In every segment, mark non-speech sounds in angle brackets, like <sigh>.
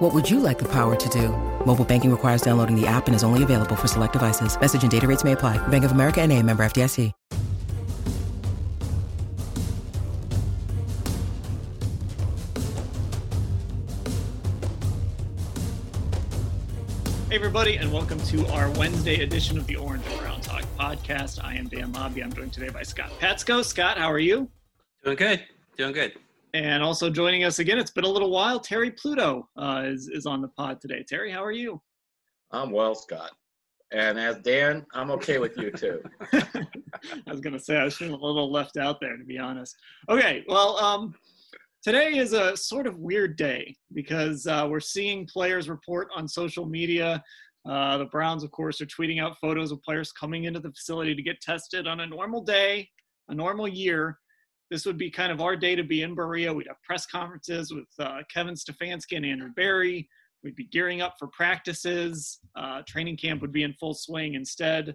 What would you like the power to do? Mobile banking requires downloading the app and is only available for select devices. Message and data rates may apply. Bank of America and a member FDIC. Hey, everybody, and welcome to our Wednesday edition of the Orange and Brown Talk podcast. I am Dan Labbe. I'm joined today by Scott Patsko. Scott, how are you? Doing good. Doing good. And also joining us again, it's been a little while. Terry Pluto uh, is, is on the pod today. Terry, how are you? I'm well, Scott. And as Dan, I'm okay with you too. <laughs> <laughs> I was going to say, I was feeling a little left out there, to be honest. Okay, well, um, today is a sort of weird day because uh, we're seeing players report on social media. Uh, the Browns, of course, are tweeting out photos of players coming into the facility to get tested on a normal day, a normal year. This would be kind of our day to be in Berea. We'd have press conferences with uh, Kevin Stefanski and Andrew Berry. We'd be gearing up for practices. Uh, training camp would be in full swing. Instead,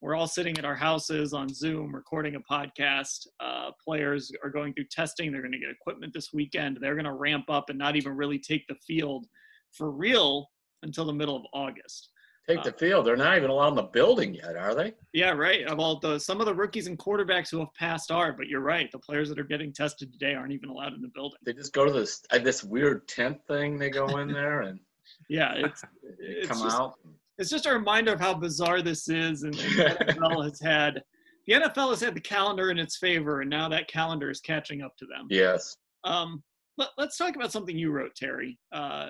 we're all sitting at our houses on Zoom recording a podcast. Uh, players are going through testing. They're going to get equipment this weekend. They're going to ramp up and not even really take the field for real until the middle of August. Take the field. They're not even allowed in the building yet, are they? Yeah, right. Well, the, some of the rookies and quarterbacks who have passed are, but you're right. The players that are getting tested today aren't even allowed in the building. They just go to this uh, this weird tent thing. They go in there and <laughs> Yeah, it's, <laughs> it's come just, out. it's just a reminder of how bizarre this is, and, and the <laughs> NFL has had the NFL has had the calendar in its favor, and now that calendar is catching up to them. Yes. Um, let, us talk about something you wrote, Terry, uh,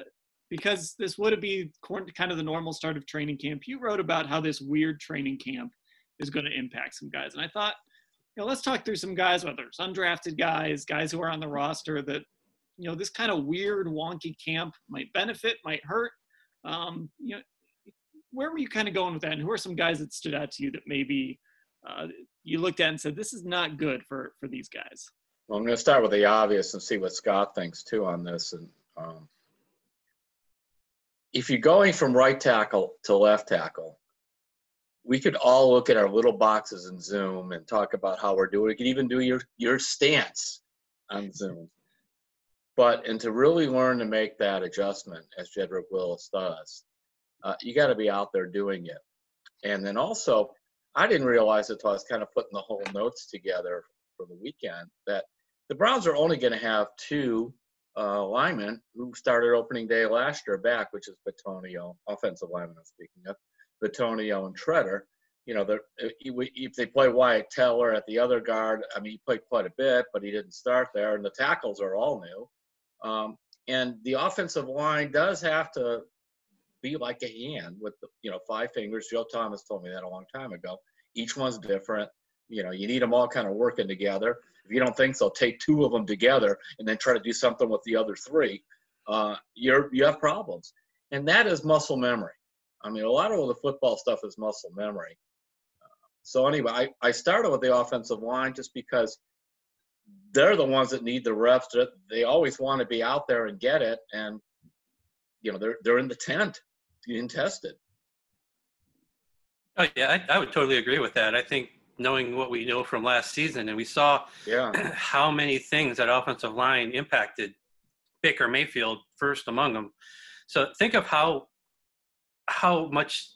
because this would be kind of the normal start of training camp. You wrote about how this weird training camp is going to impact some guys, and I thought, you know, let's talk through some guys, whether it's undrafted guys, guys who are on the roster that, you know, this kind of weird, wonky camp might benefit, might hurt. Um, you know, where were you kind of going with that? And who are some guys that stood out to you that maybe uh, you looked at and said, this is not good for for these guys? Well, I'm going to start with the obvious and see what Scott thinks too on this. And um, if you're going from right tackle to left tackle, we could all look at our little boxes in Zoom and talk about how we're doing. We could even do your your stance on Zoom. But and to really learn to make that adjustment, as Jedrick Wills does, uh, you got to be out there doing it. And then also, I didn't realize until I was kind of putting the whole notes together for the weekend that the Browns are only going to have two uh, linemen who started opening day last year back, which is Bitonio, offensive lineman I'm speaking of, Bitonio and Tretter. You know, if they play Wyatt Teller at the other guard, I mean, he played quite a bit, but he didn't start there, and the tackles are all new. Um, and the offensive line does have to be like a hand with you know five fingers. Joe Thomas told me that a long time ago. Each one's different. You know, you need them all kind of working together. If you don't think so, take two of them together and then try to do something with the other three. Uh, you're you have problems, and that is muscle memory. I mean, a lot of the football stuff is muscle memory. Uh, so anyway, I, I started with the offensive line just because they're the ones that need the reps. They always want to be out there and get it, and you know they're they're in the tent being tested. Oh yeah, I, I would totally agree with that. I think knowing what we know from last season, and we saw yeah. <clears throat> how many things that offensive line impacted Baker Mayfield first among them. So think of how how much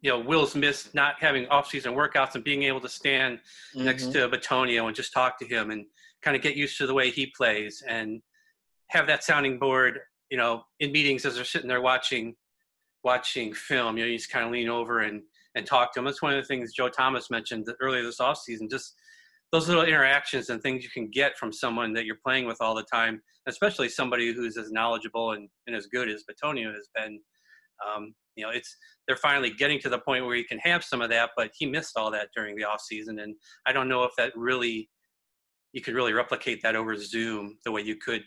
you know Will's missed not having off-season workouts and being able to stand mm-hmm. next to Bitonio and just talk to him and kind of get used to the way he plays and have that sounding board. You know, in meetings as they're sitting there watching watching film, you know, you just kind of lean over and and talk to him. That's one of the things Joe Thomas mentioned earlier this offseason, just those little interactions and things you can get from someone that you're playing with all the time, especially somebody who's as knowledgeable and, and as good as Bitonio has been. Um, you know, it's they're finally getting to the point where you can have some of that, but he missed all that during the off season, and I don't know if that really you could really replicate that over Zoom the way you could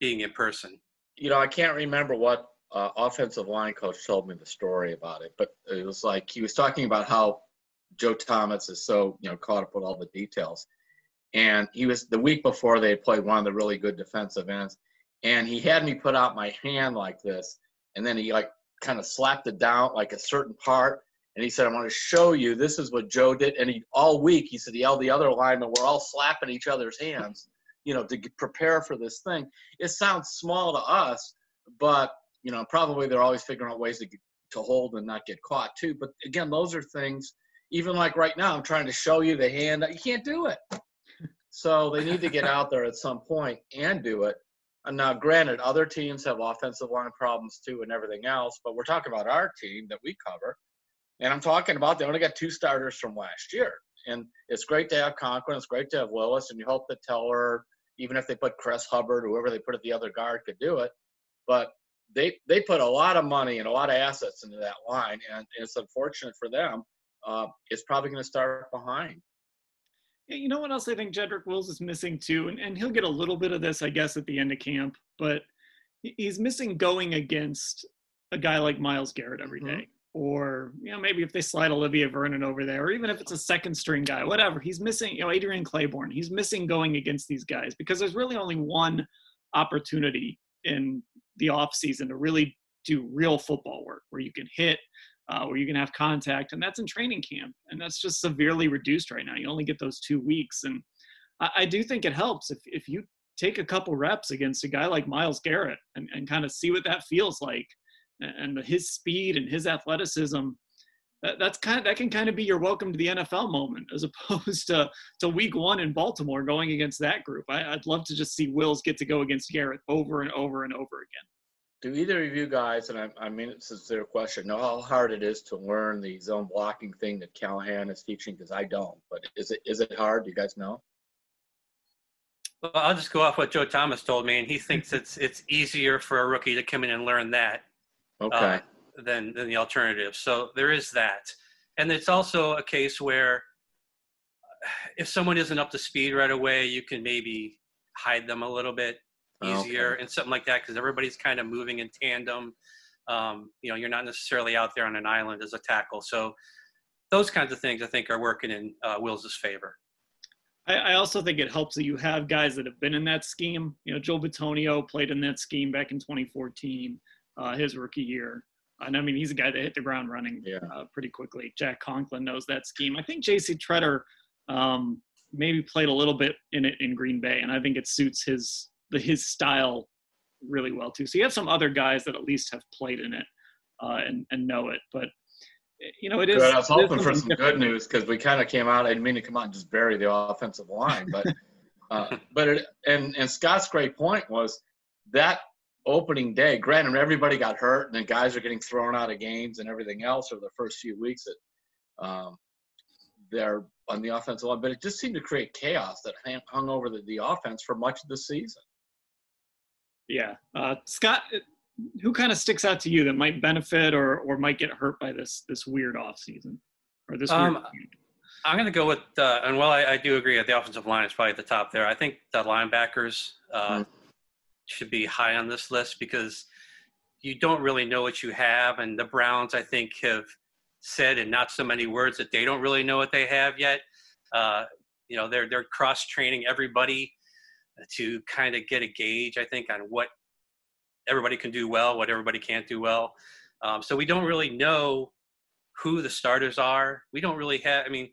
being in person. You know, I can't remember what uh, offensive line coach told me the story about it, but it was like he was talking about how Joe Thomas is so you know caught up with all the details. And he was the week before they played one of the really good defensive ends, and he had me put out my hand like this, and then he like kind of slapped it down like a certain part, and he said, "I want to show you this is what Joe did." And he all week he said, he "All the other linemen were all slapping each other's hands, you know, to prepare for this thing." It sounds small to us, but you know, probably they're always figuring out ways to to hold and not get caught too. But again, those are things. Even like right now, I'm trying to show you the hand. You can't do it. So they need to get <laughs> out there at some point and do it. And now, granted, other teams have offensive line problems too and everything else, but we're talking about our team that we cover. And I'm talking about they only got two starters from last year. And it's great to have Conklin. It's great to have Wills. And you hope that Teller, even if they put Chris Hubbard, whoever they put at the other guard, could do it. But they they put a lot of money and a lot of assets into that line, and it's unfortunate for them. Uh, it's probably going to start behind. Yeah, you know what else I think Jedrick Wills is missing too, and, and he'll get a little bit of this, I guess, at the end of camp, but he's missing going against a guy like Myles Garrett every mm-hmm. day. Or, you know, maybe if they slide Olivier Vernon over there, or even if it's a second string guy, whatever. He's missing, you know, Adrian Clayborn. He's missing going against these guys because there's really only one opportunity in the off season to really do real football work where you can hit, uh, where you can have contact, and that's in training camp, and that's just severely reduced right now. You only get those two weeks, and I, I do think it helps if if you take a couple reps against a guy like Myles Garrett and, and kind of see what that feels like, and, and his speed and his athleticism. That, that's kind of that can kind of be your welcome to the NFL moment, as <laughs> opposed to to Week One in Baltimore going against that group. I, I'd love to just see Wills get to go against Garrett over and over and over again do either of you guys, and I, I mean it's a sincere question, know how hard it is to learn the zone blocking thing that Callahan is teaching? Because I don't. But is it is it hard? Do you guys know? Well, I'll just go off what Joe Thomas told me, and he thinks it's it's easier for a rookie to come in and learn that. Okay. Uh, than than the alternative. So there is that, and it's also a case where if someone isn't up to speed right away, you can maybe hide them a little bit easier okay. and something like that because everybody's kind of moving in tandem. Um, you know, you're not necessarily out there on an island as a tackle. So those kinds of things I think are working in uh, Wills's favor. I, I, also think it helps that you have guys that have been in that scheme. You know, Joe Bitonio played in that scheme back in 2014, uh, his rookie year. And I mean, he's a guy that hit the ground running yeah. uh, pretty quickly. Jack Conklin knows that scheme. I think J.C. Tretter um, maybe played a little bit in it in Green Bay, and I think it suits his the his style really well too. So you have some other guys that at least have played in it uh, and and know it. But you know, it is. Good. I was hoping for some good news because we kind of came out. I didn't mean to come out and just bury the offensive line, but <laughs> uh, but it, and and Scott's great point was that opening day. Granted, everybody got hurt, and then guys are getting thrown out of games and everything else over the first few weeks that um, they're on the offensive line. But it just seemed to create chaos that hung over the, the offense for much of the season. Yeah, uh, Scott, uh, who kind of sticks out to you that might benefit or or might get hurt by this this weird off season or this? Um, I'm going to go with, uh, and while I, I, do agree that the offensive line is probably at the top there. I think the linebackers uh, mm-hmm. Should be high on this list because you don't really know what you have, and the Browns, I think, have said in not so many words that they don't really know what they have yet. Uh, you know, they're they're cross training everybody to kind of get a gauge, I think, on what everybody can do well, what everybody can't do well. Um, so we don't really know who the starters are. We don't really have. I mean,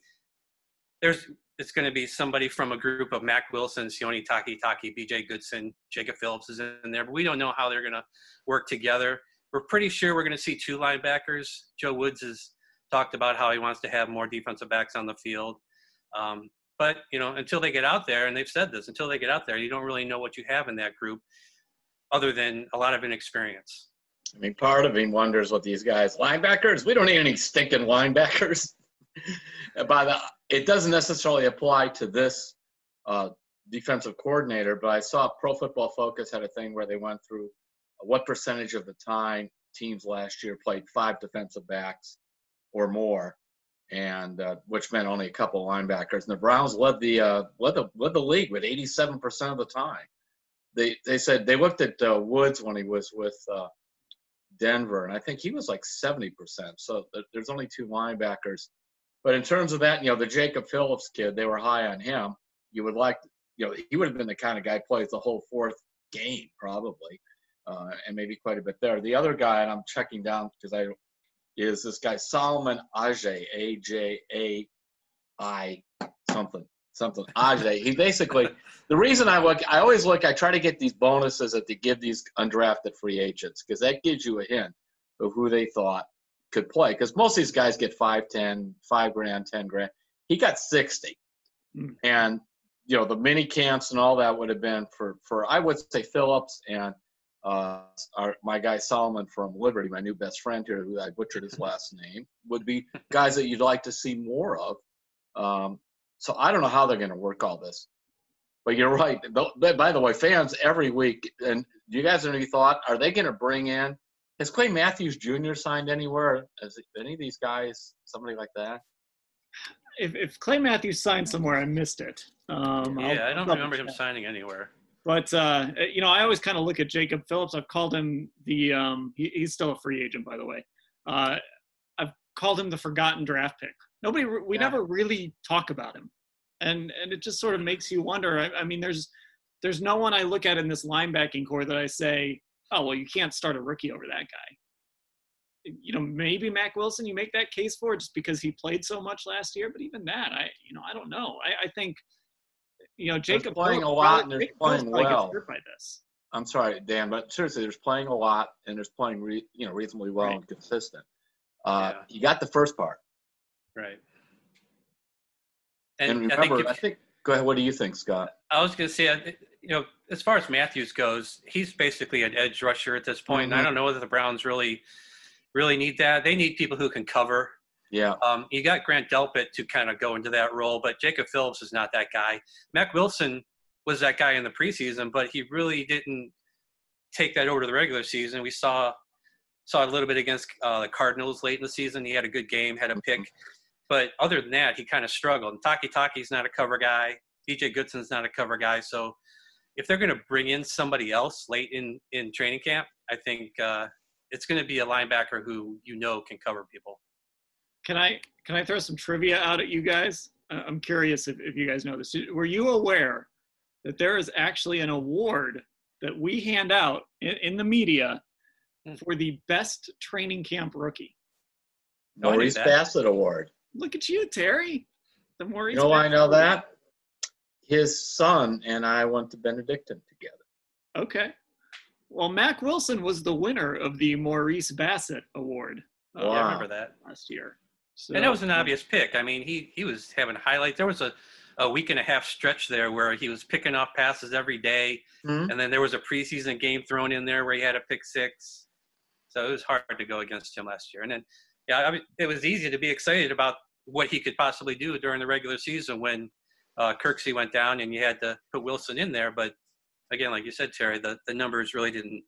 there's it's going to be somebody from a group of Mack Wilson, Sione Takitaki, B.J. Goodson, Jacob Phillips is in there, but we don't know how they're going to work together. We're pretty sure we're going to see two linebackers. Joe Woods has talked about how he wants to have more defensive backs on the field. Um, but you know, until they get out there, and they've said this, until they get out there, you don't really know what you have in that group, other than a lot of inexperience. I mean, part of me wonders what these guys, linebackers, we don't need any stinking linebackers. <laughs> By the, it doesn't necessarily apply to this uh, defensive coordinator, but I saw Pro Football Focus had a thing where they went through what percentage of the time teams last year played five defensive backs or more and uh, which meant only a couple linebackers. And the Browns led the uh, led the led the league with 87% of the time. They they said they looked at uh, Woods when he was with uh, Denver, and I think he was like 70%. So there's only two linebackers. But in terms of that, you know, the Jacob Phillips kid, they were high on him. You would like, you know, he would have been the kind of guy plays the whole fourth game probably, uh, and maybe quite a bit there. The other guy, and I'm checking down because I is this guy Solomon Ajay, A J A I something something Ajay. He basically the reason I look, I always look, I try to get these bonuses that they give these undrafted free agents because that gives you a hint of who they thought could play. Because most of these guys get five, ten, five grand, ten grand. He got sixty, Mm. and you know the mini camps and all that would have been for for I would say Phillips and uh, our, my guy Solomon from Liberty, my new best friend here, who I butchered his <laughs> last name, would be guys that you'd like to see more of. Um, so I don't know how they're going to work all this. But you're right. But By the way, fans every week, and you guys have any thought? Are they going to bring in? Has Clay Matthews Jr. signed anywhere? Has any of these guys, somebody like that? If, if Clay Matthews signed somewhere, I missed it. Um, I'll- Yeah, I don't remember him double signing anywhere. But uh, you know, I always kind of look at Jacob Phillips. I've called him the. Um, he, he's still a free agent, by the way. Uh, I've called him the forgotten draft pick. Nobody, we Yeah. never really talk about him, and and it just sort of makes you wonder. I, I mean, there's there's no one I look at in this linebacking corps that I say, oh well, you can't start a rookie over that guy. You know, maybe Mack Wilson, you make that case for just because he played so much last year. But even that, I you know, I don't know. I, I think. You know, Jacob playing Phillips a lot probably- and they're playing well. hurt by this. I'm sorry, Dan, but seriously, there's playing a lot and there's playing, re, you know, reasonably well Right. and consistent. Uh, Yeah. You got the first part, Right. and, And, I remember, think I think. Go ahead. What do you think, Scott? I was going to say, you know, as far as Matthews goes, he's basically an edge rusher at this point. And I Mhm. don't know whether the Browns really, really need that. They need people who can cover. Yeah, Um, you got Grant Delpit to kind of go into that role, but Jacob Phillips is not that guy. Mack Wilson was that guy in the preseason, but he really didn't take that over to the regular season. We saw saw a little bit against uh, the Cardinals late in the season. He had a good game, had a pick, but other than that, he kind of struggled. And Takitaki's not a cover guy. B.J. Goodson's not a cover guy. So if they're going to bring in somebody else late in in training camp, I think uh, it's going to be a linebacker who you know can cover people. Can I can I throw some trivia out at you guys? Uh, I'm curious if, if you guys know this. Were you aware that there is actually an award that we hand out in, in the media Hmm. for the best training camp rookie? I Maurice. Bassett Award. Look at you, Terry. The Maurice. You know why I know Award. that? His son and I went to Benedictine together. Okay. Well, Mack Wilson was the winner of the Maurice Bassett Award uh, Yeah, I remember that. last year. So, And that was an obvious pick. I mean, he he was having highlights. There was a, a week and a half stretch there where he was picking off passes every day, Mhm. and then there was a preseason game thrown in there where he had a pick six. So it was hard to go against him last year. And then, yeah, I mean, it was easy to be excited about what he could possibly do during the regular season when uh, Kirksey went down and you had to put Wilson in there. But again, like you said, Terry, the, the numbers really didn't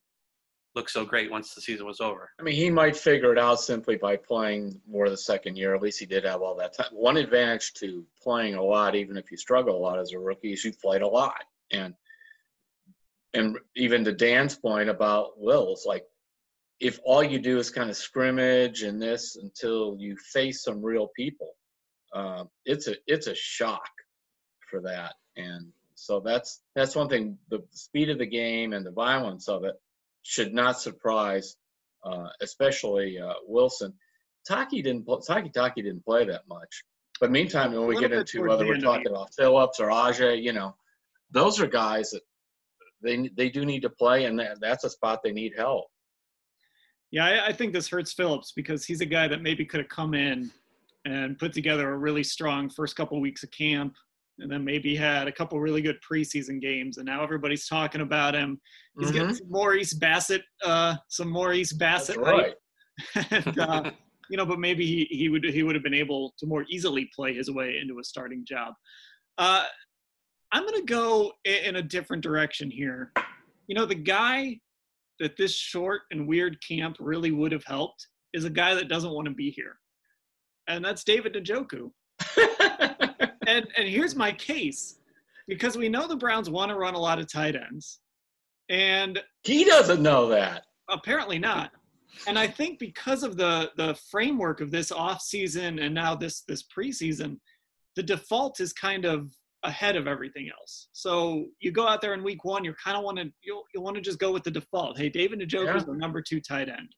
look so great once the season was over. I mean, he might figure it out simply by playing more the second year. At least he did have all that time. One advantage to playing a lot, even if you struggle a lot as a rookie, is you played a lot. And and even to Dan's point about Wills, like if all you do is kind of scrimmage and this until you face some real people, uh, it's a it's a shock for that. And so that's that's one thing. The speed of the game and the violence of it should not surprise, uh, especially uh, Wilson. Taki didn't Takitaki didn't play that much. But meantime, when we get into whether we're end of the talking about Phillips or Ajay, you know, those are guys that they they do need to play, and that, that's a spot they need help. Yeah, I, I think this hurts Phillips because he's a guy that maybe could have come in and put together a really strong first couple weeks of camp, and then maybe had a couple really good preseason games, and now everybody's talking about him. He's getting some Maurice Bassett, uh, some Maurice Mm-hmm. That's Bassett right. <laughs> and, uh, you know, but maybe he, he would he would have been able to more easily play his way into a starting job. Uh, I'm going to go in a different direction here. You know, the guy that this short and weird camp really would have helped is a guy that doesn't want to be here, and that's David Njoku. <laughs> And and here's my case, because we know the Browns want to run a lot of tight ends, and he doesn't know that. apparently not. and I think because of the the framework of this off season and now this this preseason, the default is kind of ahead of everything else. So you go out there in week one, you kind of want to you'll you want to just go with the default. Hey, David Njoku is Yeah. the number two tight end,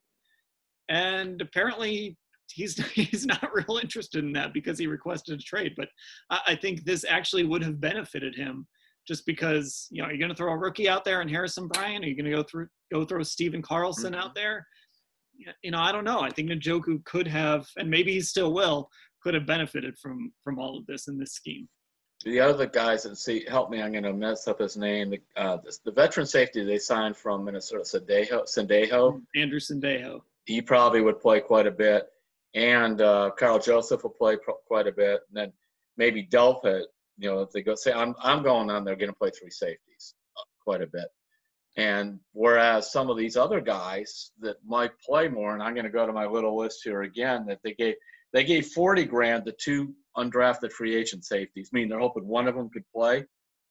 and apparently he's <laughs> he's not real interested in that because he requested a trade. But I, I think this actually would have benefited him just because you know you're going to throw a rookie out there and Harrison Bryant. Are you going to go through go throw Stephen Carlson out there? You know, I don't know. I think Njoku could have, and maybe he still will, could have benefited from from all of this in this scheme. The other guys that see, help me, I'm going to mess up his name. The, uh, the, the veteran safety they signed from Minnesota, Sendejo, Sendejo, Andrew Sendejo. he probably would play quite a bit. And uh, Karl Joseph will play pro- quite a bit. And then maybe Delpit, you know, if they go say, I'm, I'm going on, they're going to play three safeties uh, quite a bit. And whereas some of these other guys that might play more, and I'm going to go to my little list here again, that they gave they gave 40 grand to two undrafted free agent safeties, meaning they're hoping one of them could play.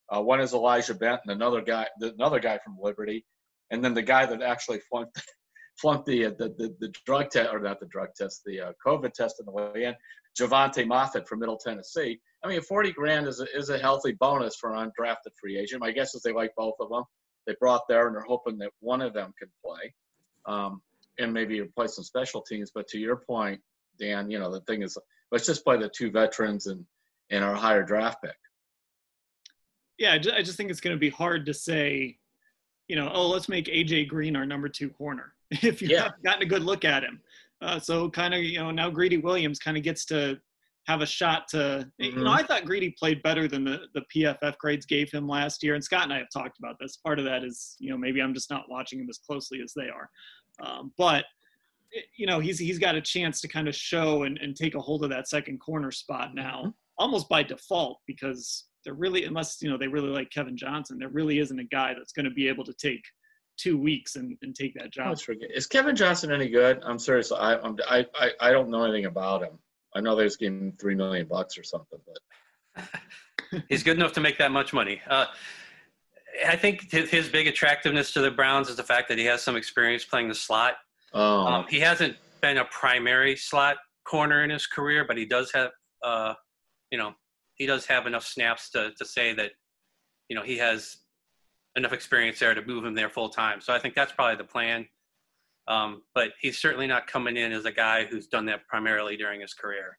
Uh, one is Elijah Benton, another guy, another guy from Liberty, and then the guy that actually flunked flunked the uh, the, the, the drug test or not the drug test, the uh, COVID test on the way in. Jovante Moffatt from Middle Tennessee. I mean, 40 grand is a, is a healthy bonus for an undrafted free agent. My guess is they like both of them. They brought there and they're hoping that one of them can play, um, and maybe play some special teams. But to your point, Dan, you know the thing is, let's just play the two veterans and and our higher draft pick. Yeah, I just think it's going to be hard to say, you know, oh, let's make AJ Green our number two corner <laughs> if you Yeah. haven't gotten a good look at him. Uh, so kind of, you know, now Greedy Williams kind of gets to have a shot to. You know, Mhm. I thought Greedy played better than the the PFF grades gave him last year, and Scott and I have talked about this. Part of that is, you know, maybe I'm just not watching him as closely as they are, um, but. You know, he's he's got a chance to kind of show and, and take a hold of that second corner spot now, almost by default, because there really, unless you know they really like Kevin Johnson, there really isn't a guy that's going to be able to take two weeks and, and take that job. Is Kevin Johnson any good? I'm serious. I I'm, I I I don't know anything about him. I know they was giving him three million bucks or something, but <laughs> He's good enough to make that much money. Uh, I think his, his big attractiveness to the Browns is the fact that he has some experience playing the slot. oh, Um, he hasn't been a primary slot corner in his career, but he does have, uh, you know, he does have enough snaps to, to say that, you know, he has enough experience there to move him there full time. So I think that's probably the plan. Um, but he's certainly not coming in as a guy who's done that primarily during his career.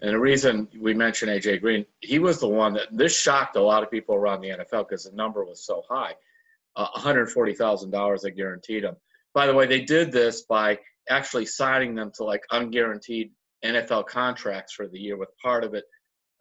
and the reason we mentioned AJ Green, he was the one that this shocked a lot of people around the NFL because the number was so high, uh, one hundred forty thousand dollars they guaranteed him. By the way, they did this by actually signing them to like unguaranteed NFL contracts for the year, with part of it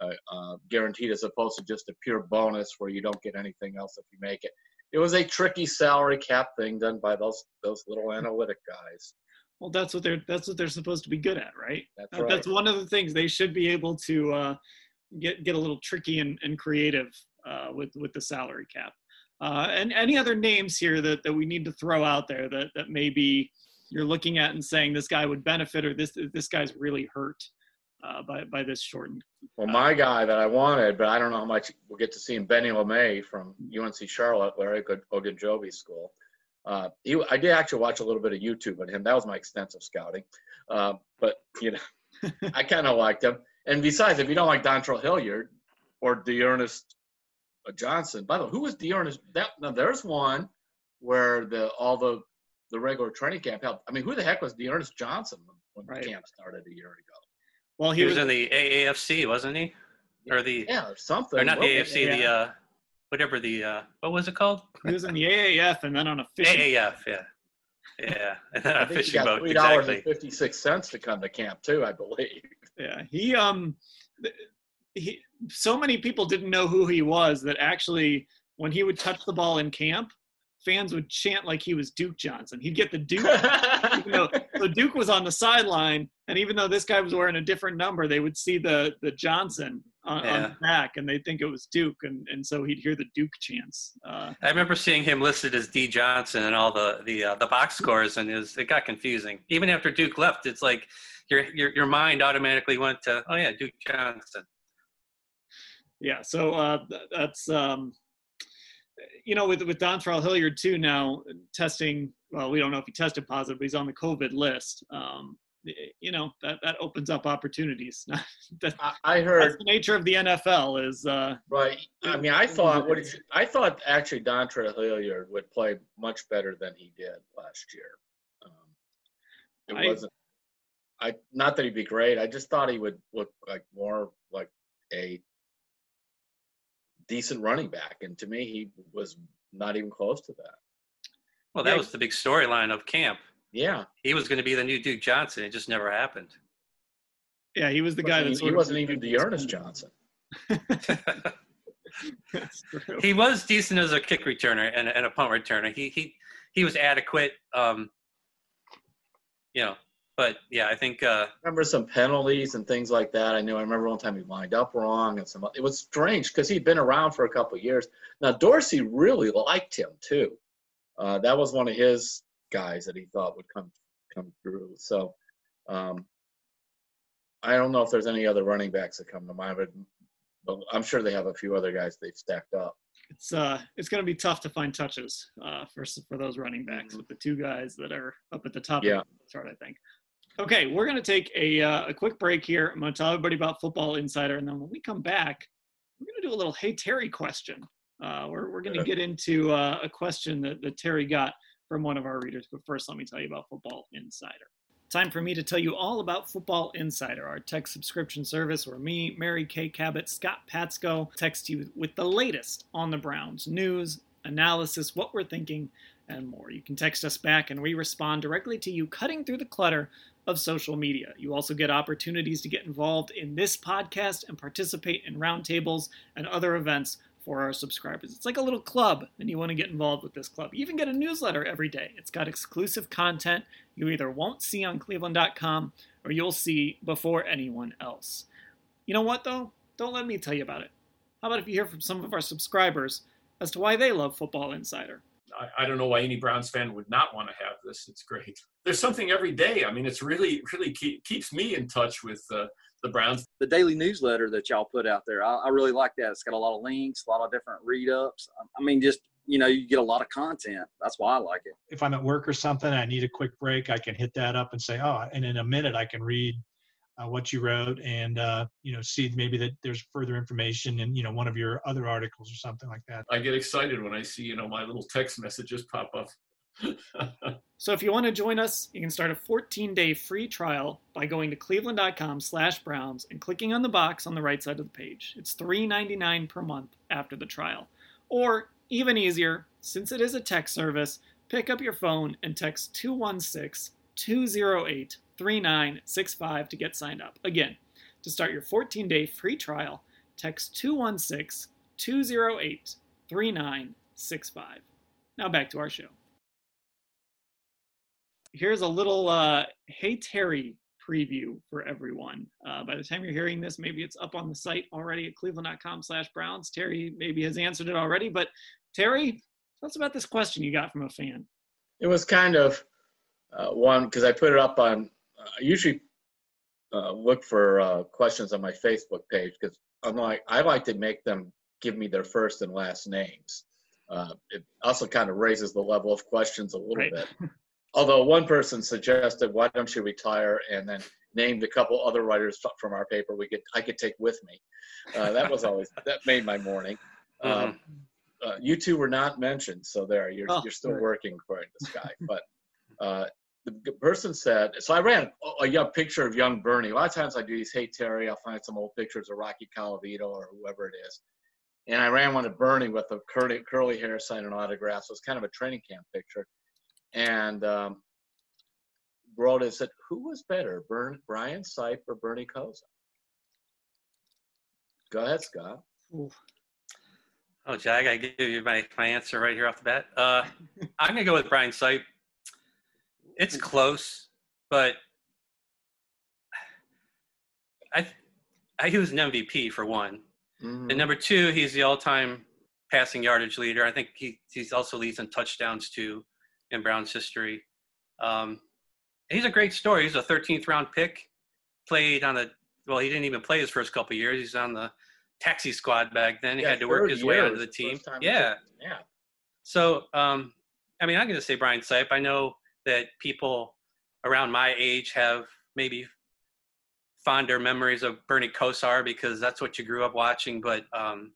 uh, uh, guaranteed as opposed to just a pure bonus where you don't get anything else if you make it. It was a tricky salary cap thing done by those those little analytic guys. Well, that's what they're that's what they're supposed to be good at, right? That's right. That's one of the things they should be able to uh, get get a little tricky and, and creative uh, with with the salary cap. Uh, and any other names here that, that we need to throw out there that, that maybe you're looking at and saying this guy would benefit or this this guy's really hurt uh, by by this shortened. Well, my guy that I wanted, but I don't know how much we'll get to see him, Benny LeMay from UNC Charlotte, Larry Good Ogunjobi School. Uh, he, I did actually watch a little bit of YouTube on him. That was my extensive scouting. Uh, but, you know, <laughs> I kind of liked him. And besides, if you don't like Dontrell Hilliard or D'Ernest Johnson, by the way, who was D'Ernest? That, now, there's one where the all the the regular training camp helped. I mean, who the heck was D'Ernest Johnson when, when Right. the camp started a year ago? Well, He he was was in the AAFC, wasn't he? Or the Yeah, or something. or not the What- AFC, the uh, whatever the uh, what was it called? he was in the AAF and then on a fishing. AAF, yeah, yeah, and then I a think he fishing got boat, three dollars exactly. and fifty six cents to come to camp too, I believe. Yeah, he um, he so many people didn't know who he was that actually when he would touch the ball in camp, fans would chant like he was Duke Johnson. He'd get the Duke. you know, so Duke was on the sideline, and even though this guy was wearing a different number, they would see the the Johnson on, on the back, and they'd think it was Duke, and and so he'd hear the Duke chants. Uh, I remember seeing him listed as D Johnson and all the the uh, the box scores, and it, was, it got confusing. Even after Duke left, it's like your your your mind automatically went to, oh yeah, Duke Johnson. yeah, so uh, that's um, you know, with with Dontrell Hilliard too now testing. Well, we don't know if he tested positive, but he's on the COVID list. Um, you know that that opens up opportunities. <laughs> that, I heard that's the nature of the NFL is uh, right. I mean, I thought what you, I thought actually Dontrell Hilliard would play much better than he did last year. Um, it I, wasn't. I not that he'd be great. I just thought he would look like more like a decent running back, and to me, he was not even close to that. Well, that yeah. was the big storyline of camp. Yeah, he was going to be the new Duke Johnson. It just never happened. Yeah, he was the guy that he wasn't even D'Ernest Johnson. <laughs> he was decent as a kick returner and, and a punt returner. He he he was adequate. Um, you know, but yeah, I think. Uh, remember some penalties and things like that. I know. I remember one time he lined up wrong and some. It was strange because he'd been around for a couple of years. Now Dorsey really liked him too. Uh, that was one of his guys that he thought would come come through. So um, I don't know if there's any other running backs that come to mind, but, but I'm sure they have a few other guys they've stacked up. It's uh, it's going to be tough to find touches uh, for for those running backs mm-hmm. with the two guys that are up at the top yeah. of the chart. I think. Okay, we're going to take a, uh, a quick break here. I'm going to tell everybody about Football Insider, and then when we come back, we're going to do a little Hey Terry question. Uh, we're we're going to get into uh, a question that, that Terry got from one of our readers. But first, let me tell you about Football Insider. Time for me to tell you all about Football Insider, our tech subscription service where me, Mary Kay Cabot, Scott Patsko text you with the latest on the Browns news, analysis, what we're thinking, and more. You can text us back and we respond directly to you, cutting through the clutter of social media. You also get opportunities to get involved in this podcast and participate in roundtables and other events for our subscribers. It's like a little club, and you want to get involved with this club. You even get a newsletter every day. It's got exclusive content you either won't see on cleveland.com or you'll see before anyone else. You know what, though? Don't let me tell you about it. How about if you hear from some of our subscribers as to why they love Football Insider? I, I, don't know why any Browns fan would not want to have this. It's great. <laughs> There's something every day. I mean, it's really, really keep, keeps me in touch with uh, the Browns. The daily newsletter that y'all put out there, I, I, really like that. It's got a lot of links, a lot of different read ups. I mean, just you know, you get a lot of content. That's why I like it. If I'm at work or something, I need a quick break. I can hit that up and say, oh, and in a minute I can read uh, what you wrote and uh, you know see maybe that there's further information in you know one of your other articles or something like that. I get excited when I see you know my little text messages pop up. <laughs> so if you want to join us, you can start a 14-day free trial by going to cleveland.com slash browns and clicking on the box on the right side of the page. It's $3.99 per month after the trial. Or even easier, since it is a text service, pick up your phone and text 216 208 3965 to get signed up. Again, to start your 14 day free trial, text 216 208 3965. Now back to our show. Here's a little uh, Hey Terry preview for everyone. Uh, by the time you're hearing this, maybe it's up on the site already at cleveland.com slash Browns. Terry maybe has answered it already, but Terry, tell us about this question you got from a fan. It was kind of uh, one because I put it up on I usually uh, look for uh, questions on my Facebook page because I'm like I like to make them give me their first and last names. Uh, it also kind of raises the level of questions a little right. bit. <laughs> Although one person suggested, "Why don't you retire?" and then named a couple other writers from our paper we could I could take with me. Uh, that was always that made my morning. Mm-hmm. Um, uh, you two were not mentioned, so there you're oh, you're still right. working according to Sky. But uh, the person said, so I ran a young picture of young Bernie. A lot of times I do these, hey, Terry, I'll find some old pictures of Rocky Colavito or whoever it is. And I ran one of Bernie with a curly, curly hair signing autographs. So it's kind of a training camp picture. And um, wrote and said, who was better, Bern, Brian Sipe or Bernie Kosar? Go ahead, Scott. Ooh. Oh, Jag, I give you my, my answer right here off the bat. Uh, I'm going to go with Brian Sipe it's close, but I, I he was an MVP for one, mm-hmm. and number two, he's the all-time passing yardage leader. I think he he's also leads in touchdowns too in Browns history. Um, he's a great story. He's a 13th round pick. Played on the well, he didn't even play his first couple years. He's on the taxi squad back then. He Yeah, had to work his way onto the team. Yeah. Yeah. took a snap. So, um, I mean, I'm going to say Brian Sipe. I know that people around my age have maybe fonder memories of Bernie Kosar because that's what you grew up watching. But um,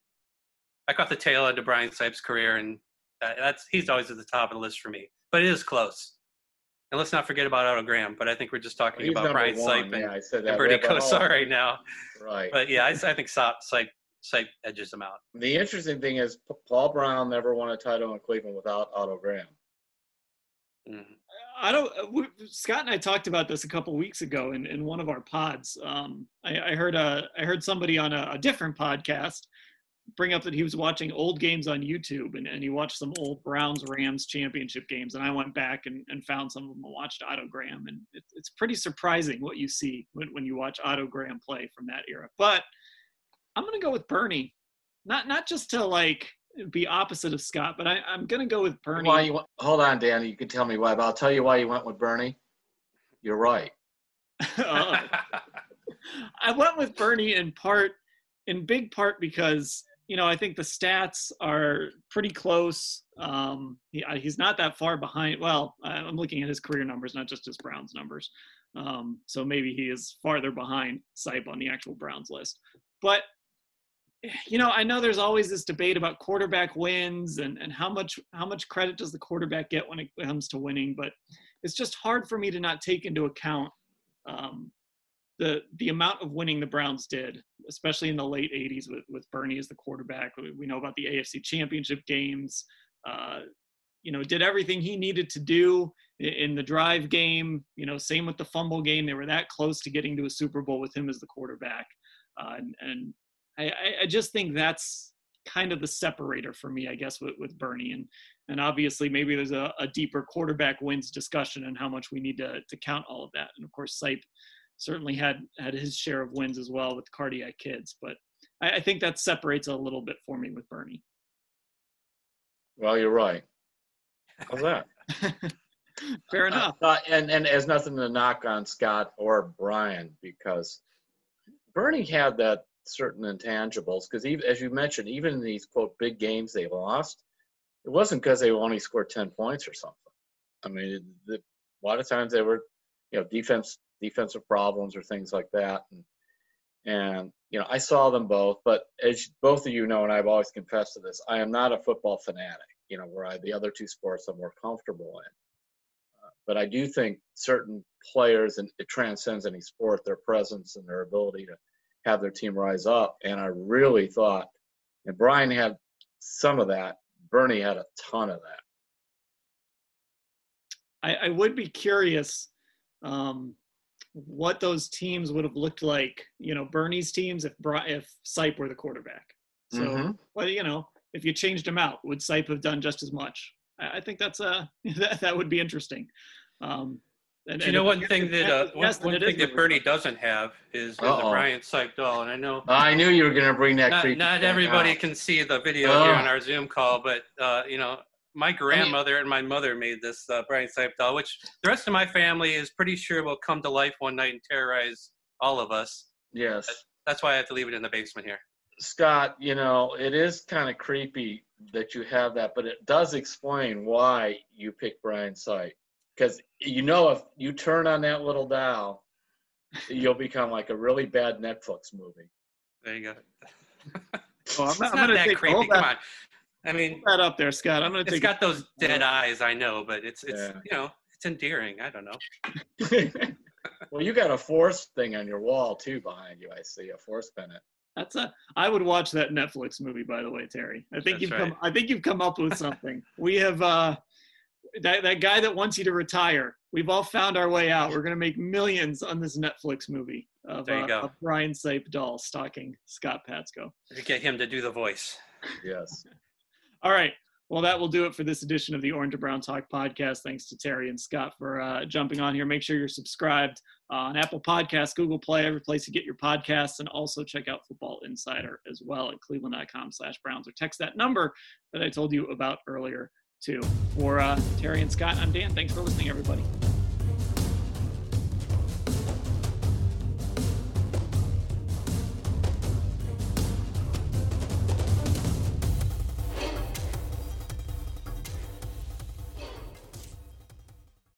I caught the tail end of Brian Sipe's career, and that, that's he's always at the top of the list for me. But it is close. And let's not forget about Otto Graham. But I think we're just talking He's about Brian. Sipe and, yeah, I said that. and Bernie Kosar right now. Right. But yeah, I, I think Sipe, Sipe, edges him out. the interesting thing is, Paul Brown never won a title in Cleveland without Otto Graham. Mhm. I don't. uh, we- Scott and I talked about this a couple weeks ago in, in one of our pods. Um, I, I heard a I heard somebody on a, a different podcast bring up that he was watching old games on YouTube and, and he watched some old Browns Rams championship games. And I went back and, and found some of them and watched Otto Graham. And it, it's pretty surprising what you see when, when you watch Otto Graham play from that era. But I'm going to go with Bernie. Not not just to like be opposite of Scott, but I, I'm going to go with Bernie. Why you? Hold on, Danny. You can tell me why, but I'll tell you why you went with Bernie. You're right. Uh, <laughs> I went with Bernie in part, in big part because you know I think the stats are pretty close. Um, he, he's not that far behind. Well, I'm looking at his career numbers, not just his Browns numbers. Um, so maybe he is farther behind Sipe on the actual Browns list. But you know, I know there's always this debate about quarterback wins and, and how much how much credit does the quarterback get when it comes to winning. But it's just hard for me to not take into account um, the the amount of winning the Browns did, especially in the late '80s with with Bernie as the quarterback. We, we know about the AFC Championship games. Uh, you know, did everything he needed to do in the drive game. You know, same with the fumble game. They were that close to getting to a Super Bowl with him as the quarterback. Uh, and and I, I- just think that's kind of the separator for me, I guess, with, with Bernie. And and obviously maybe there's a, a deeper quarterback wins discussion and how much we need to to count all of that. And of course, Sipe certainly had had his share of wins as well with cardiac kids. But I, I think that separates a little bit for me with Bernie. Well, you're right. How's that? <laughs> Fair enough. Uh, and and it has nothing to knock on Scott or Brian because Bernie had that certain intangibles because even as you mentioned, even in these quote big games they lost, it wasn't because they only scored ten points or something. I mean, the, a lot of times they were, you know, defense defensive problems or things like that, and and you know I saw them both. But as both of you know, and I've always confessed to this, I am not a football fanatic. You know, where I, the other two sports I'm more comfortable in uh, but I do think certain players, and it transcends any sport, their presence and their ability to have their team rise up. And I really thought, and Brian had some of that, Bernie had a ton of that. I, I would be curious um, what those teams would have looked like. You know, Bernie's teams if if Sipe were the quarterback. So, Mhm. well, you know, if you changed him out, would Sipe have done just as much? I, I think that's a <laughs> that, that would be interesting. Um, and, Do you and know one thing that uh, one, one thing that Bernie fun. doesn't have is, is a Uh-oh. Brian Sipe doll, and I know I knew you were going to bring that not, creepy not everybody out. can see the video here on our Zoom call, but uh, you know, my grandmother and my mother made this uh, Brian Sipe doll, which the rest of my family is pretty sure will come to life one night and terrorize all of us. Yes. That's why I have to leave it in the basement here. Scott, you know, it is kind of creepy that you have that, but it does explain why you picked Brian Sipe. Because you know, if you turn on that little dial, you'll become like a really bad Netflix movie. There you go. <laughs> Oh, I'm, it's I'm not that take creepy. hold Come that, on. I mean, hold that up there, Scott. I'm gonna it's take. got those dead eyes, I know, but it's it's Yeah. you know it's endearing. I don't know. <laughs> well, you got a force thing on your wall too behind you. I see a force pennant. That's a. I would watch that Netflix movie. By the way, Terry. I think That's you've right. come. I think you've come up with something. we have uh, that that guy that wants you to retire. We've all found our way out. We're gonna make millions on this Netflix movie of, There you uh, go. of Brian Sipe doll stalking Scott Patsko. To get him to do the voice. Yes. <laughs> All right. Well, that will do it for this edition of the Orange to Brown Talk podcast. Thanks to Terry and Scott for uh, jumping on here. Make sure you're subscribed uh, on Apple Podcasts, Google Play, every place you get your podcasts, and also check out Football Insider as well at cleveland.com slash Browns or text that number that I told you about earlier, too. For uh, Terry and Scott, I'm Dan. Thanks for listening, everybody.